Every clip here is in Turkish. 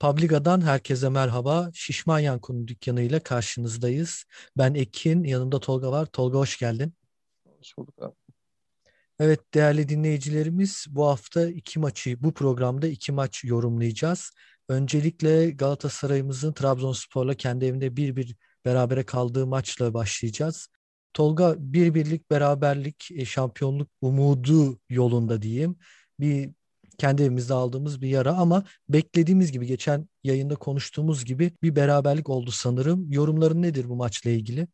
Publiga'dan herkese merhaba. Şişman Yankun'un dükkanıyla karşınızdayız. Ben Ekin, yanımda Tolga var. Tolga hoş geldin. Hoş bulduk abi. Evet değerli dinleyicilerimiz bu hafta iki maçı, bu programda iki maç yorumlayacağız. Öncelikle Galatasaray'ımızın Trabzonspor'la kendi evinde bir bir berabere kaldığı maçla başlayacağız. Tolga bir birlik beraberlik e, şampiyonluk umudu yolunda diyeyim. Bir kendi evimizde aldığımız bir yara ama beklediğimiz gibi geçen yayında konuştuğumuz gibi bir beraberlik oldu sanırım. Yorumların nedir bu maçla ilgili?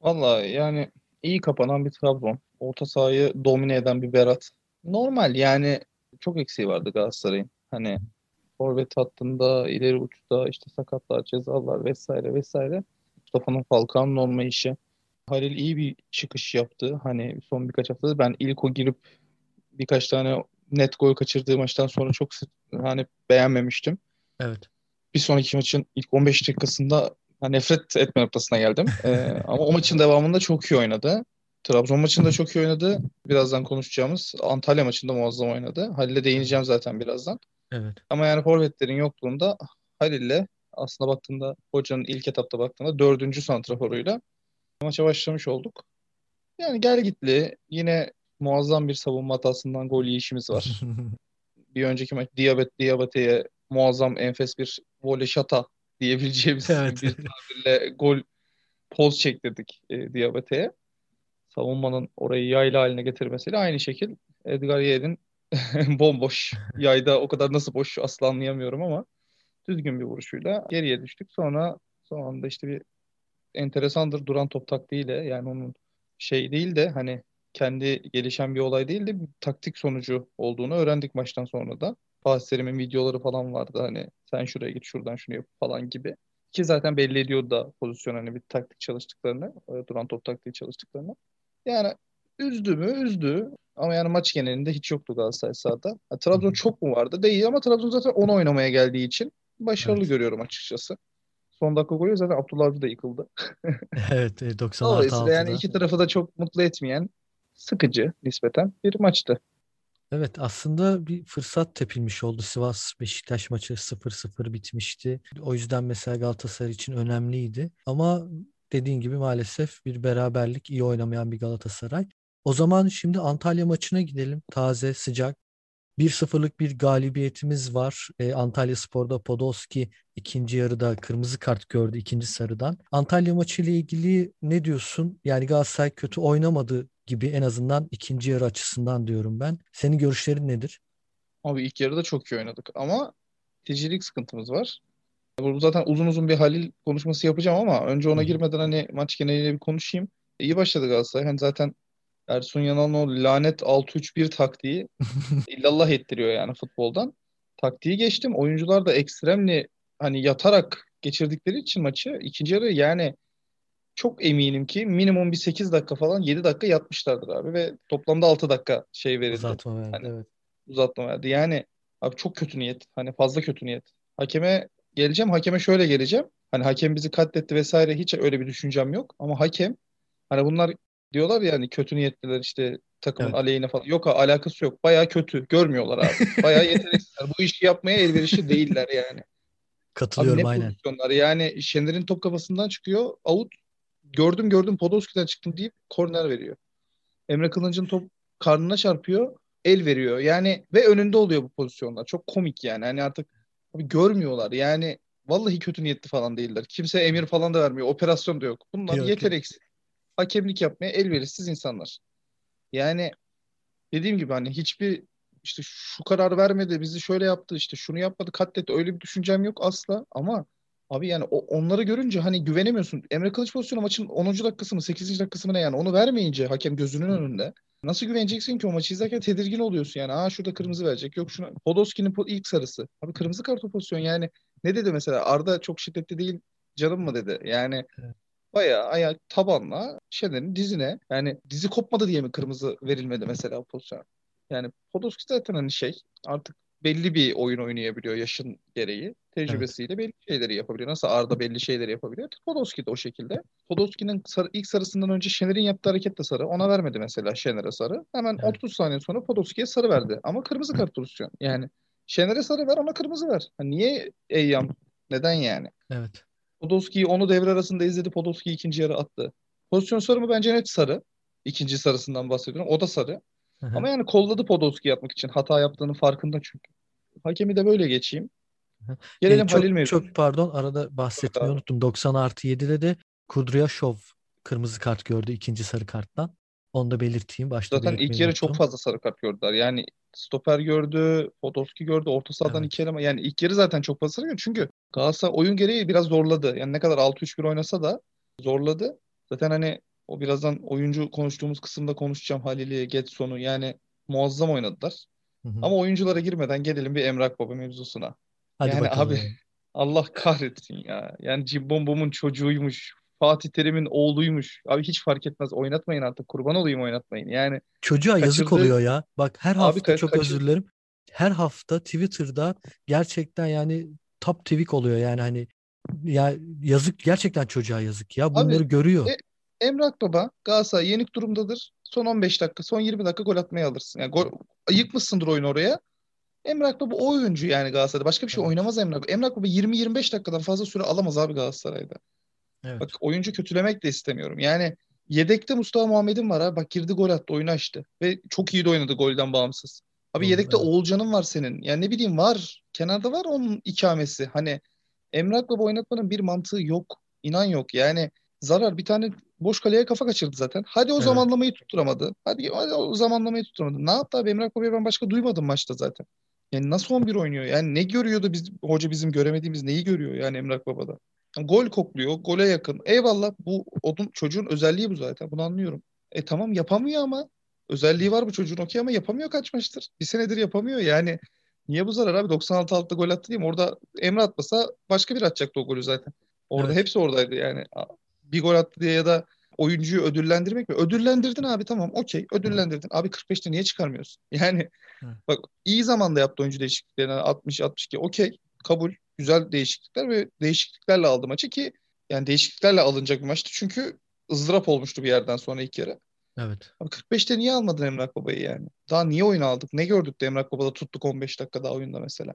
Valla yani iyi kapanan bir Trabzon. Orta sahayı domine eden bir Berat. Normal yani çok eksiği vardı Galatasaray'ın. Hani forvet hattında, ileri uçta işte sakatlar, cezalar vesaire vesaire. Mustafa'nın Falcao'nun olma işi. Halil iyi bir çıkış yaptı. Hani son birkaç haftada ben ilk o girip birkaç tane net gol kaçırdığı maçtan sonra çok hani beğenmemiştim. Evet. Bir sonraki maçın ilk 15 dakikasında nefret etme noktasına geldim. ee, ama o maçın devamında çok iyi oynadı. Trabzon maçında çok iyi oynadı. Birazdan konuşacağımız Antalya maçında muazzam oynadı. Halil'e değineceğim zaten birazdan. Evet. Ama yani forvetlerin yokluğunda Halil'le aslında baktığında hocanın ilk etapta baktığında dördüncü santraforuyla maça başlamış olduk. Yani gel gitli yine muazzam bir savunma hatasından gol yiyişimiz var. bir önceki maç Diabet Diabate'ye muazzam enfes bir voley şata diyebileceğimiz evet. bir tabirle gol poz çektirdik e, Diabate'ye. Savunmanın orayı yayla haline getirmesiyle aynı şekil Edgar Yeğen'in bomboş yayda o kadar nasıl boş asla anlayamıyorum ama düzgün bir vuruşuyla geriye düştük. Sonra son anda işte bir enteresandır duran top taktiğiyle yani onun şey değil de hani kendi gelişen bir olay değil de bir taktik sonucu olduğunu öğrendik maçtan sonra da. Fatih Terim'in videoları falan vardı hani sen şuraya git şuradan şunu yap falan gibi. Ki zaten belli ediyordu da pozisyon hani bir taktik çalıştıklarını, e, duran top taktiği çalıştıklarını. Yani üzdü mü? Üzdü. Ama yani maç genelinde hiç yoktu Galatasaray sahada. Yani Trabzon çok mu vardı? Değil ama Trabzon zaten onu oynamaya geldiği için başarılı evet. görüyorum açıkçası. Son dakika golü zaten Abdullah Avcı da yıkıldı. evet 96 Dolayısıyla yani iki tarafı da çok mutlu etmeyen sıkıcı nispeten bir maçtı. Evet aslında bir fırsat tepilmiş oldu. Sivas Beşiktaş maçı 0-0 bitmişti. O yüzden mesela Galatasaray için önemliydi. Ama dediğin gibi maalesef bir beraberlik iyi oynamayan bir Galatasaray. O zaman şimdi Antalya maçına gidelim. Taze, sıcak. 1-0'lık bir galibiyetimiz var. E, Antalya Spor'da Podolski ikinci yarıda kırmızı kart gördü ikinci sarıdan. Antalya maçı ile ilgili ne diyorsun? Yani Galatasaray kötü oynamadı gibi en azından ikinci yarı açısından diyorum ben. Senin görüşlerin nedir? Abi ilk yarıda çok iyi oynadık ama tecilik sıkıntımız var. Burada zaten uzun uzun bir Halil konuşması yapacağım ama önce ona girmeden hani maç geneliyle bir konuşayım. İyi başladı Galatasaray. Hani zaten Ersun Yanal'ın o lanet 6-3-1 taktiği illallah ettiriyor yani futboldan. Taktiği geçtim. Oyuncular da ekstremli hani yatarak geçirdikleri için maçı ikinci yarı yani çok eminim ki minimum bir 8 dakika falan 7 dakika yatmışlardır abi ve toplamda 6 dakika şey verildi. Uzatma verdi hani, evet. Uzatma verdi. Yani abi çok kötü niyet. Hani fazla kötü niyet. Hakeme geleceğim. Hakeme şöyle geleceğim. Hani hakem bizi katletti vesaire hiç öyle bir düşüncem yok. Ama hakem hani bunlar diyorlar ya hani kötü niyetliler işte takımın evet. aleyhine falan. Yok alakası yok. Baya kötü. Görmüyorlar abi. Baya yeteneksizler. Bu işi yapmaya elverişli değiller yani. Katılıyorum abi ne aynen. pozisyonlar yani Şener'in top kafasından çıkıyor. Out gördüm gördüm Podolski'den çıktım deyip korner veriyor. Emre Kılınç'ın top karnına çarpıyor. El veriyor. Yani ve önünde oluyor bu pozisyonlar. Çok komik yani. Hani artık abi görmüyorlar. Yani vallahi kötü niyetli falan değiller. Kimse emir falan da vermiyor. Operasyon da yok. Bunlar yok, yeteneksiz. Hakemlik yapmaya elverişsiz insanlar. Yani dediğim gibi hani hiçbir işte şu karar vermedi, bizi şöyle yaptı, işte şunu yapmadı, katletti. Öyle bir düşüncem yok asla. Ama Abi yani o, onları görünce hani güvenemiyorsun. Emre Kılıç pozisyonu maçın 10. dakikası mı 8. dakikası mı ne yani onu vermeyince hakem gözünün önünde. Nasıl güveneceksin ki o maçı izlerken tedirgin oluyorsun yani. Aa şurada kırmızı verecek. Yok şuna. Podolski'nin ilk sarısı. Abi kırmızı kart o pozisyon yani. Ne dedi mesela? Arda çok şiddetli değil canım mı dedi. Yani bayağı ayak tabanla Şener'in dizine yani dizi kopmadı diye mi kırmızı verilmedi mesela pozisyon? Yani Podolski zaten hani şey artık belli bir oyun oynayabiliyor yaşın gereği. Tecrübesiyle evet. belli şeyleri yapabiliyor. Nasıl Arda belli şeyleri yapabiliyor. Podolski de o şekilde. Podolski'nin sarı, ilk sarısından önce Şener'in yaptığı hareket de sarı. Ona vermedi mesela Şener'e sarı. Hemen evet. 30 saniye sonra Podolski'ye sarı verdi. Ama kırmızı kart pozisyon. Yani Şener'e sarı ver ona kırmızı ver. Ha, niye Eyyam? Neden yani? Evet. Podolski'yi onu devre arasında izledi. Podolski ikinci yarı attı. Pozisyon sarı mı? Bence net sarı. İkinci sarısından bahsediyorum. O da sarı. Hı hı. Ama yani kolladı Podolski yapmak için. Hata yaptığının farkında çünkü. Hakemi de böyle geçeyim. Hı. Gelelim Ee, çok, Halil mevzusuna. çok pardon arada bahsetmeyi unuttum. 90 artı 7'de de Kudryashov kırmızı kart gördü ikinci sarı karttan. Onu da belirteyim. Başta Zaten ilk yarı çok unuttum. fazla sarı kart gördüler. Yani stoper gördü, Podolski gördü, orta sahadan Evet. iki eleme. Yani ilk yarı zaten çok sarı gördü. Çünkü Galatasaray oyun gereği biraz zorladı. Yani ne kadar 6-3-1 oynasa da zorladı. Zaten hani o birazdan oyuncu konuştuğumuz kısımda konuşacağım Halil'i, Getson'u. Yani muazzam oynadılar. Hı hı. Ama oyunculara girmeden gelelim bir Emrak Baba mevzusuna. Hadi yani bakalım. abi Allah kahretsin ya. Yani Cimbom Bom'un çocuğuymuş. Fatih Terim'in oğluymuş. Abi hiç fark etmez. Oynatmayın artık. Kurban olayım oynatmayın. Yani Çocuğa yazık kaçırdığı- oluyor ya. Bak her Abi hafta ka- çok kaçır- özür dilerim. Her hafta Twitter'da gerçekten yani top tweak oluyor yani hani ya yazık gerçekten çocuğa yazık ya. Bunları görüyor. e- Emrak Baba Galatasaray yenik durumdadır. Son 15 dakika, son 20 dakika gol atmaya alırsın. Yani gol, yıkmışsındır oyunu oraya. Emrak Baba o oyuncu yani Galatasaray'da. Başka bir şey oynamaz Emrak. Emrak Baba 20-25 dakikadan fazla süre alamaz abi Galatasaray'da. Evet. Bak oyuncu kötülemek de istemiyorum. Yani yedekte Mustafa Muhammed'in var abi. Bak girdi gol attı, oyunu açtı. Ve çok iyi de oynadı golden bağımsız. Abi Doğru, yedekte evet. Oğulcan'ın var senin. Yani ne bileyim var. Kenarda var onun ikamesi. Hani Emrak Baba oynatmanın bir mantığı yok. İnan yok. Yani zarar bir tane boş kaleye kafa kaçırdı zaten. Hadi o Evet. zamanlamayı tutturamadı. Hadi, hadi o zamanlamayı tutturamadı. Ne yaptı abi Emrak Baba'yı ben başka duymadım maçta zaten. Yani nasıl 11 oynuyor? Yani ne görüyor da biz, hoca bizim göremediğimiz neyi görüyor yani Emrak Baba'da? Gol kokluyor, gole yakın. Eyvallah bu onun çocuğun özelliği bu zaten. Bunu anlıyorum. E tamam yapamıyor ama özelliği var bu çocuğun okey ama yapamıyor kaç maçtır. Bir senedir yapamıyor yani. Niye bu zarar abi? 96 altta gol attı diyeyim. Orada Emre atmasa başka biri atacaktı o golü zaten. Orada Evet. hepsi oradaydı yani. Bir gol attı diye ya da oyuncuyu ödüllendirmek mi? Ödüllendirdin abi tamam okey ödüllendirdin. Abi 45'te niye çıkarmıyorsun? Yani Evet. bak iyi zamanda yaptı oyuncu değişikliklerini 60-62 okey kabul güzel değişiklikler ve değişikliklerle aldı maçı ki yani değişikliklerle alınacak bir maçtı çünkü ızdırap olmuştu bir yerden sonra ilk yarı. Evet. Abi 45'te niye almadın Emrah Baba'yı yani? Daha niye oyun aldık? Ne gördük de Emrah Baba'da tuttuk 15 dakika daha oyunda mesela?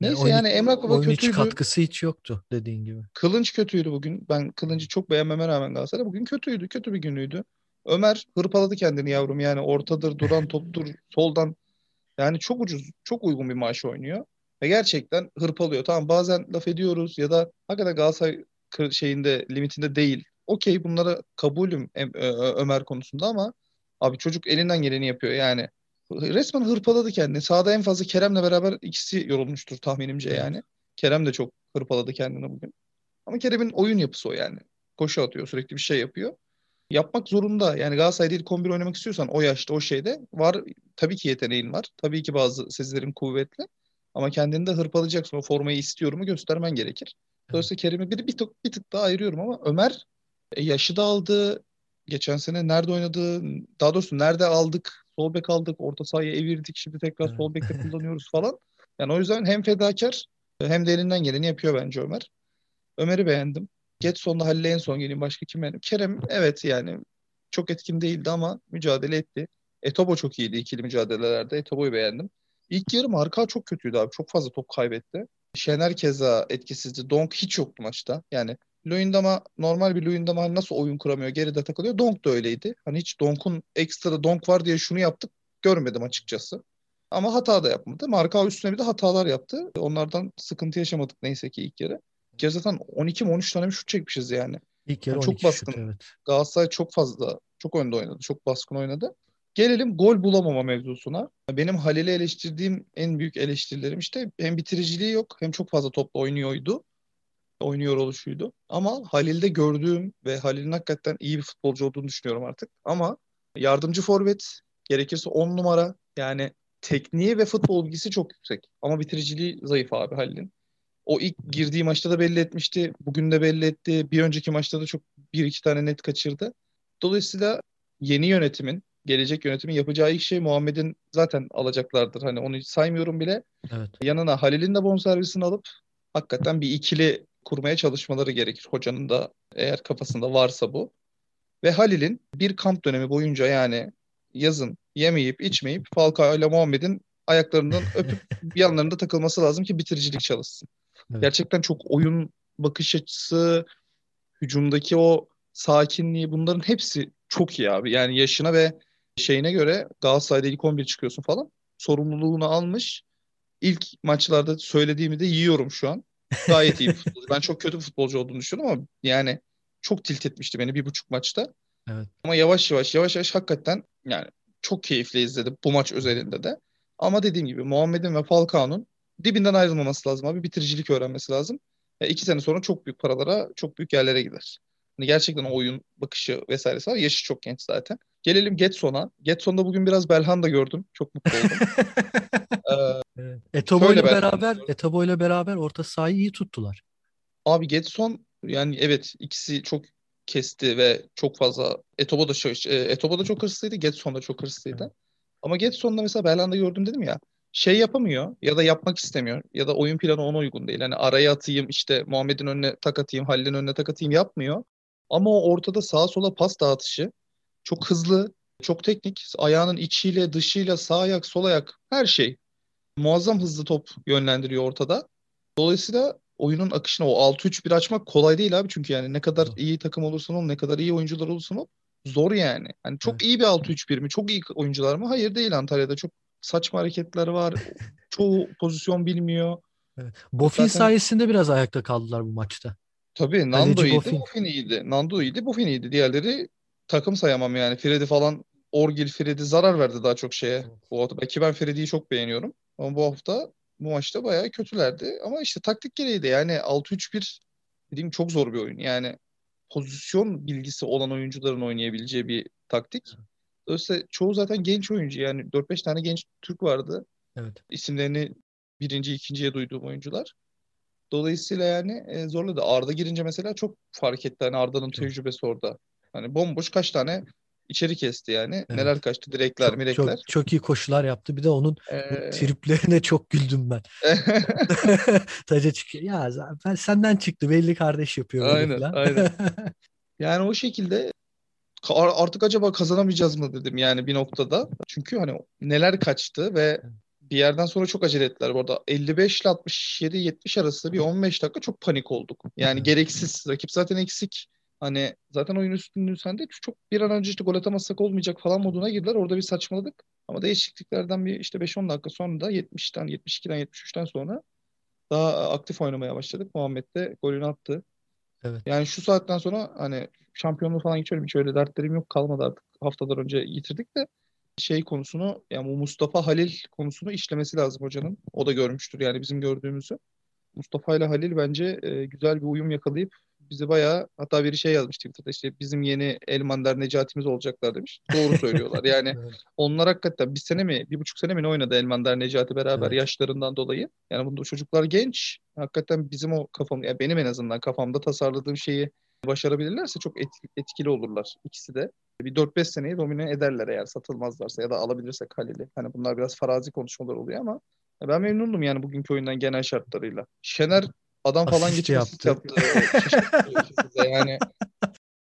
Neyse oyun, yani Emrah Baba oyun kötüydü. katkısı hiç yoktu dediğin gibi. Kılınç kötüydü bugün. Ben Kılınç'ı çok beğenmeme rağmen Galatasaray bugün kötüydü. Kötü bir günüydü. Ömer hırpaladı kendini yavrum yani ortadır, duran toptur, soldan. Yani çok ucuz, çok uygun bir maaş oynuyor. Ve gerçekten hırpalıyor. Tamam bazen laf ediyoruz ya da hakikaten Galatasaray şeyinde, limitinde değil. Okey bunlara kabulüm Ömer konusunda ama abi çocuk elinden geleni yapıyor yani. Resmen hırpaladı kendini. Sahada en fazla Kerem'le beraber ikisi yorulmuştur tahminimce yani. Kerem de çok hırpaladı kendini bugün. Ama Kerem'in oyun yapısı o yani. Koşu atıyor, sürekli bir şey yapıyor. Yapmak zorunda. Yani Galatasaray değil 11 oynamak istiyorsan o yaşta, o şeyde var. Tabii ki yeteneğin var. Tabii ki bazı sezilerin kuvvetli. Ama kendini de hırpalayacaksın. O formayı istiyorumu göstermen gerekir. Dolayısıyla Kerem'i bir, bir, tık, bir tık daha ayırıyorum ama Ömer e, yaşı da aldı. Geçen sene nerede oynadı? Daha doğrusu nerede aldık? Sol bek aldık. Orta sahaya evirdik. Şimdi tekrar Evet. sol bekte kullanıyoruz falan. Yani o yüzden hem fedakar hem de elinden geleni yapıyor bence Ömer. Ömer'i beğendim. Getson'la Halil'e en son geleyim. Başka kim beğendim? Kerem evet yani çok etkin değildi ama mücadele etti. Etobo çok iyiydi ikili mücadelelerde. Etobo'yu beğendim. İlk yarı Marka çok kötüydü abi. Çok fazla top kaybetti. Şener keza etkisizdi. Donk hiç yoktu maçta. Yani Luyendama normal bir Luyendama hani nasıl oyun kuramıyor, geride takılıyor. Donk da öyleydi. Hani hiç Donk'un ekstra Donk var diye şunu yaptık görmedim açıkçası. Ama hata da yapmadı. Marka üstüne bir de hatalar yaptı. Onlardan sıkıntı yaşamadık neyse ki ilk yarı. Bir kere zaten 12 mi 13 tane mi şut çekmişiz yani. İlk yarı Yani çok 12 şut baskın. evet. Galatasaray çok fazla, çok önde oynadı. Çok baskın oynadı. Gelelim gol bulamama mevzusuna. Benim Halil'i eleştirdiğim en büyük eleştirilerim işte hem bitiriciliği yok hem çok fazla topla oynuyordu. Oynuyor oluşuydu. Ama Halil'de gördüğüm ve Halil'in hakikaten iyi bir futbolcu olduğunu düşünüyorum artık. Ama yardımcı forvet, gerekirse 10 numara yani tekniği ve futbol bilgisi çok yüksek. Ama bitiriciliği zayıf abi Halil'in. O ilk girdiği maçta da belli etmişti. Bugün de belli etti. Bir önceki maçta da çok bir iki tane net kaçırdı. Dolayısıyla yeni yönetimin, gelecek yönetimin yapacağı ilk şey Muhammed'in zaten alacaklardır. Hani onu hiç saymıyorum bile. Evet. Yanına Halil'in de bonservisini alıp hakikaten bir ikili kurmaya çalışmaları gerekir. Hocanın da eğer kafasında varsa bu. Ve Halil'in bir kamp dönemi boyunca yani yazın yemeyip içmeyip Falcao ile Muhammed'in ayaklarından öpüp yanlarında takılması lazım ki bitiricilik çalışsın. Evet. Gerçekten çok oyun bakış açısı, hücumdaki o sakinliği bunların hepsi çok iyi abi. Yani yaşına ve şeyine göre Galatasaray'da ilk 11 çıkıyorsun falan. Sorumluluğunu almış. İlk maçlarda söylediğimi de yiyorum şu an. Gayet iyi bir futbolcu. Ben çok kötü bir futbolcu olduğunu düşünüyorum ama yani çok tilt etmişti beni bir buçuk maçta. Evet. Ama yavaş yavaş yavaş yavaş hakikaten yani çok keyifli izledim bu maç özelinde de. Ama dediğim gibi Muhammed'in ve Falcao'nun dibinden ayrılmaması lazım abi. Bitiricilik öğrenmesi lazım. Ya iki sene sonra çok büyük paralara, çok büyük yerlere gider. Hani gerçekten oyun bakışı vesairesi var. Yaşı çok genç zaten. Gelelim Getson'a. Getson'da bugün biraz Belhanda gördüm. Çok mutlu oldum. ee, Etobo ile beraber, Etobo ile beraber orta sahayı iyi tuttular. Abi Getson yani evet ikisi çok kesti ve çok fazla Etobo da çok, e, Etobo da çok hırslıydı, Getson da çok hırslıydı. Evet. Ama Getson'da mesela Belhanda gördüm dedim ya şey yapamıyor ya da yapmak istemiyor ya da oyun planı ona uygun değil. Hani araya atayım işte Muhammed'in önüne tak atayım, Halil'in önüne tak atayım yapmıyor. Ama o ortada sağa sola pas dağıtışı çok hızlı, çok teknik. Ayağının içiyle, dışıyla, sağ ayak, sol ayak her şey. Muazzam hızlı top yönlendiriyor ortada. Dolayısıyla oyunun akışına o 6-3-1 açmak kolay değil abi. Çünkü yani ne kadar iyi takım olursan ol, ne kadar iyi oyuncular olursan ol zor yani. Hani çok evet. iyi bir 6-3-1 mi? Çok iyi oyuncular mı? Hayır değil Antalya'da. Çok saçma hareketler var. Çoğu pozisyon bilmiyor. Evet. Bofin Zaten... sayesinde biraz ayakta kaldılar bu maçta. Tabii Nando iyiydi, Bofin. Bofin iyiydi. Nando iyiydi, Bofin iyiydi. Diğerleri takım sayamam yani. Freddy falan Orgil Freddy zarar verdi daha çok şeye bu hafta. Belki ben Freddy'yi çok beğeniyorum. Ama bu hafta bu maçta bayağı kötülerdi. Ama işte taktik gereği de yani 6-3-1 dediğim çok zor bir oyun. Yani pozisyon bilgisi olan oyuncuların oynayabileceği bir taktik. Dolayısıyla çoğu zaten genç oyuncu yani 4-5 tane genç Türk vardı. Evet. İsimlerini birinci, ikinciye duyduğum oyuncular. Dolayısıyla yani e, zorladı. Arda girince mesela çok fark etti. Hani Arda'nın tecrübesi orada. Hani bomboş kaç tane içeri kesti yani. Evet. Neler kaçtı direkler, çok, mirekler. Çok, çok iyi koşular yaptı. Bir de onun ee... triplerine çok güldüm ben. Taca çıkıyor. Ya ben senden çıktı. Belli kardeş yapıyor. Aynen, falan. aynen. Yani o şekilde artık acaba kazanamayacağız mı dedim yani bir noktada. Çünkü hani neler kaçtı ve bir yerden sonra çok acele ettiler bu arada. 55 ile 67 70 arası bir 15 dakika çok panik olduk. Yani gereksiz. Rakip zaten eksik. Hani zaten oyun üstünlüğü sende. Çok bir an önce işte gol atamazsak olmayacak falan moduna girdiler. Orada bir saçmaladık. Ama değişikliklerden bir işte 5-10 dakika sonra da 70'ten 72'den 73'ten sonra daha aktif oynamaya başladık. Muhammed de golünü attı. Evet. Yani şu saatten sonra hani şampiyonluğu falan geçiyorum. Hiç öyle dertlerim yok. Kalmadı artık. Haftalar önce yitirdik de şey konusunu yani bu Mustafa Halil konusunu işlemesi lazım hocanın. O da görmüştür yani bizim gördüğümüzü. Mustafa ile Halil bence e, güzel bir uyum yakalayıp bizi bayağı hatta biri şey yazmış Twitter'da işte bizim yeni Elmander Necati'miz olacaklar demiş. Doğru söylüyorlar. Yani evet. onlar hakikaten bir sene mi bir buçuk sene mi ne oynadı Elmander Necati beraber evet. yaşlarından dolayı. Yani bunda çocuklar genç. Hakikaten bizim o kafam yani benim en azından kafamda tasarladığım şeyi başarabilirlerse çok etkili olurlar ikisi de. Bir 4-5 seneyi domine ederler eğer satılmazlarsa ya da alabilirsek Halil'i. Hani bunlar biraz farazi konuşmalar oluyor ama ben memnunum yani bugünkü oyundan genel şartlarıyla. Şener adam falan asist geçip yaptı. yaptı. yani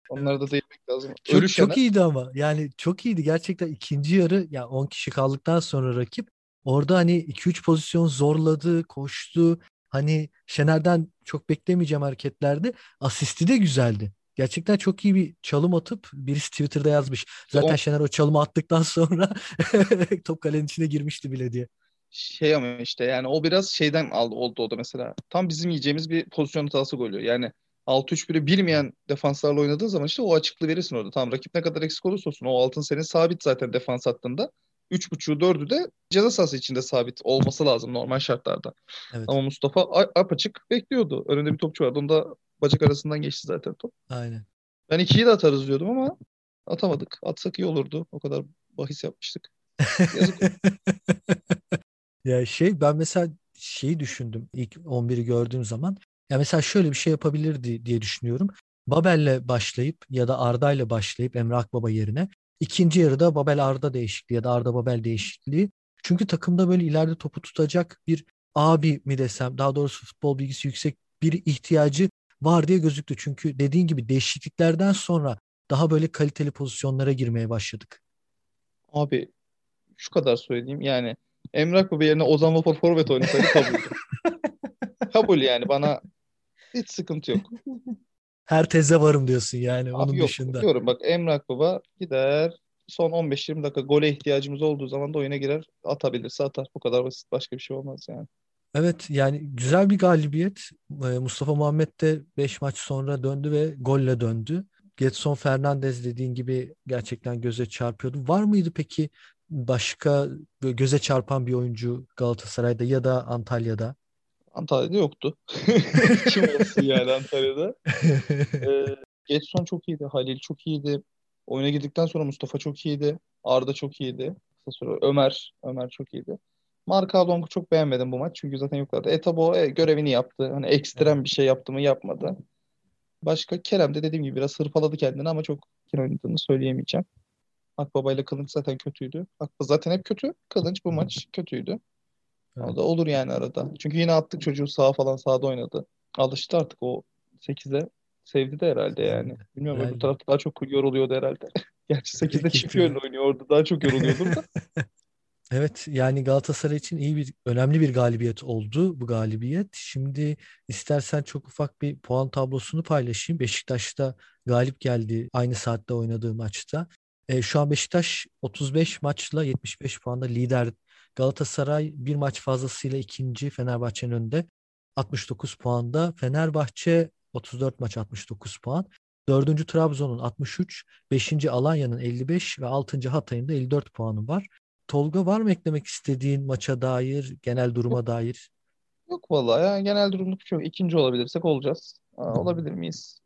onları da değinmek lazım. Çok, çok iyiydi ama. Yani çok iyiydi. Gerçekten ikinci yarı ya yani 10 kişi kaldıktan sonra rakip orada hani 2-3 pozisyon zorladı, koştu. Hani Şener'den çok beklemeyeceğim hareketlerde asisti de güzeldi. Gerçekten çok iyi bir çalım atıp birisi Twitter'da yazmış. Zaten o... Şener o çalımı attıktan sonra top kalenin içine girmişti bile diye. Şey ama işte yani o biraz şeyden aldı oldu o da mesela. Tam bizim yiyeceğimiz bir pozisyon hatası golü. Yani 6-3-1'i bilmeyen defanslarla oynadığın zaman işte o açıklığı verirsin orada. Tamam rakip ne kadar eksik olursa olsun o altın senin sabit zaten defans hattında. 3.5'u 4'ü de ceza sahası içinde sabit olması lazım normal şartlarda. Evet. Ama Mustafa apaçık bekliyordu. Önünde bir topçu vardı. Onda bacak arasından geçti zaten top. Aynen. Ben ikiyi de atarız diyordum ama atamadık. Atsak iyi olurdu. O kadar bahis yapmıştık. Yazık. ya şey ben mesela şeyi düşündüm ilk 11'i gördüğüm zaman. Ya mesela şöyle bir şey yapabilirdi diye düşünüyorum. Babel'le başlayıp ya da Arda'yla başlayıp Emre Akbaba yerine ikinci yarıda Babel Arda değişikliği ya da Arda Babel değişikliği. Çünkü takımda böyle ileride topu tutacak bir abi mi desem daha doğrusu futbol bilgisi yüksek bir ihtiyacı var diye gözüktü. Çünkü dediğin gibi değişikliklerden sonra daha böyle kaliteli pozisyonlara girmeye başladık. Abi şu kadar söyleyeyim yani Emrak Baba yerine Ozan Vapur forvet oynasaydı kabul. kabul yani bana hiç sıkıntı yok. Her teze varım diyorsun yani Abi onun yok dışında. diyorum bak Emrak Baba gider son 15-20 dakika gole ihtiyacımız olduğu zaman da oyuna girer atabilirse atar. Bu kadar basit başka bir şey olmaz yani. Evet yani güzel bir galibiyet. Ee, Mustafa Muhammed de 5 maç sonra döndü ve golle döndü. Getson Fernandez dediğin gibi gerçekten göze çarpıyordu. Var mıydı peki başka göze çarpan bir oyuncu Galatasaray'da ya da Antalya'da? Antalya'da yoktu. Kim olsun yani Antalya'da? Ee, Getson çok iyiydi. Halil çok iyiydi. Oyuna girdikten sonra Mustafa çok iyiydi. Arda çok iyiydi. Kısa süre Ömer. Ömer çok iyiydi. Marka Long'u çok beğenmedim bu maç. Çünkü zaten yoklardı. Etabo e, görevini yaptı. Hani ekstrem bir şey yaptı mı yapmadı. Başka Kerem de dediğim gibi biraz hırpaladı kendini ama çok kin oynadığını söyleyemeyeceğim. Akbaba ile Kılınç zaten kötüydü. Akbaba zaten hep kötü. Kılınç bu maç kötüydü. Evet. O da olur yani arada. Çünkü yine attık çocuğu sağa falan sağda oynadı. Alıştı artık o 8'e. Sevdi de herhalde yani. Bilmiyorum Yani- öbür tarafta daha çok yoruluyordu herhalde. Gerçi 8'de Büyük çift yönlü oynuyor. Orada daha çok yoruluyordur da. Evet yani Galatasaray için iyi bir önemli bir galibiyet oldu bu galibiyet. Şimdi istersen çok ufak bir puan tablosunu paylaşayım. Beşiktaş'ta galip geldi aynı saatte oynadığı maçta. E, şu an Beşiktaş 35 maçla 75 puanda lider. Galatasaray bir maç fazlasıyla ikinci Fenerbahçe'nin önünde 69 puanda. Fenerbahçe 34 maç 69 puan. Dördüncü Trabzon'un 63, beşinci Alanya'nın 55 ve altıncı Hatay'ın da 54 puanı var. Tolga var mı eklemek istediğin maça dair, genel duruma dair? Yok vallahi ya genel durumluk çok. İkinci olabilirsek olacağız. Aa, olabilir miyiz?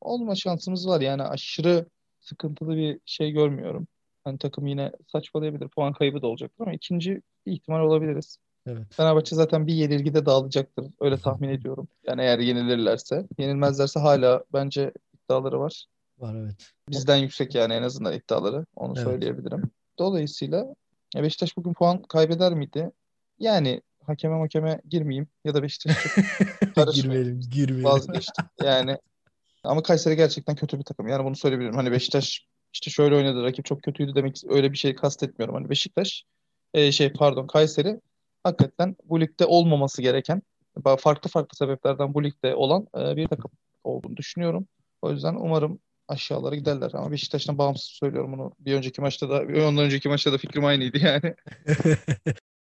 Olma şansımız var yani aşırı sıkıntılı bir şey görmüyorum. Hani takım yine saçmalayabilir. Puan kaybı da olacaktır ama ikinci ihtimal olabiliriz. Evet. Fenerbahçe zaten bir yenilgide dağılacaktır. Öyle tahmin ediyorum. Yani eğer yenilirlerse. Yenilmezlerse hala bence iddiaları var. Var evet. Bizden yüksek yani en azından iddiaları. Onu Evet. söyleyebilirim. Dolayısıyla Beşiktaş bugün puan kaybeder miydi? Yani hakeme hakeme girmeyeyim ya da Beşiktaş girmeyelim, girmeyelim. vazgeçtim. Yani ama Kayseri gerçekten kötü bir takım. Yani bunu söyleyebilirim. Hani Beşiktaş işte şöyle oynadı. Rakip çok kötüydü demek öyle bir şey kastetmiyorum. Hani Beşiktaş e, şey pardon Kayseri hakikaten bu ligde olmaması gereken farklı farklı sebeplerden bu ligde olan e, bir takım olduğunu düşünüyorum. O yüzden umarım aşağılara giderler. Ama Beşiktaş'tan bağımsız söylüyorum bunu. Bir önceki maçta da ondan önceki maçta da fikrim aynıydı yani.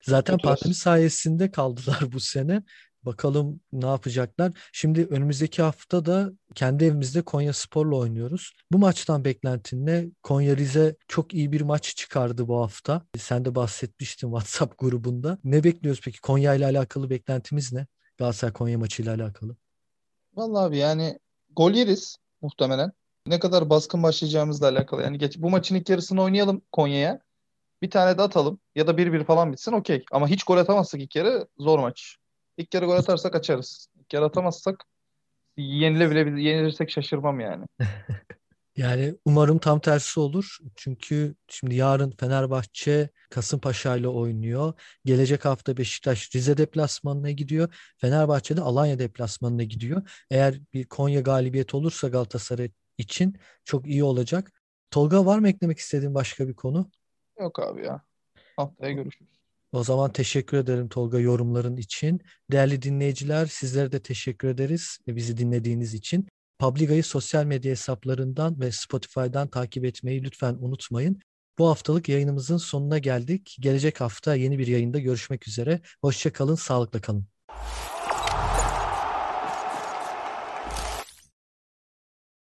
Zaten pandemi sayesinde kaldılar bu sene. Bakalım ne yapacaklar. Şimdi önümüzdeki hafta da kendi evimizde Konya Spor'la oynuyoruz. Bu maçtan beklentin ne? Konya Rize çok iyi bir maç çıkardı bu hafta. Sen de bahsetmiştin WhatsApp grubunda. Ne bekliyoruz peki? Konya ile alakalı beklentimiz ne? Galatasaray Konya maçıyla alakalı. Vallahi abi yani gol yeriz muhtemelen. Ne kadar baskın başlayacağımızla alakalı. Yani geç, bu maçın ilk yarısını oynayalım Konya'ya. Bir tane de atalım. Ya da 1-1 falan bitsin okey. Ama hiç gol atamazsak ilk yarı zor maç. İlk yarı gol atarsak açarız. İlk yarı atamazsak yenilebilir, yenilirsek şaşırmam yani. Yani umarım tam tersi olur. Çünkü şimdi yarın Fenerbahçe Kasımpaşa ile oynuyor. Gelecek hafta Beşiktaş Rize deplasmanına gidiyor. Fenerbahçe de Alanya deplasmanına gidiyor. Eğer bir Konya galibiyeti olursa Galatasaray için çok iyi olacak. Tolga var mı eklemek istediğin başka bir konu? Yok abi ya. Haftaya görüşürüz. O zaman teşekkür ederim Tolga yorumların için. Değerli dinleyiciler sizlere de teşekkür ederiz bizi dinlediğiniz için. Publiga'yı sosyal medya hesaplarından ve Spotify'dan takip etmeyi lütfen unutmayın. Bu haftalık yayınımızın sonuna geldik. Gelecek hafta yeni bir yayında görüşmek üzere. Hoşça kalın, sağlıkla kalın.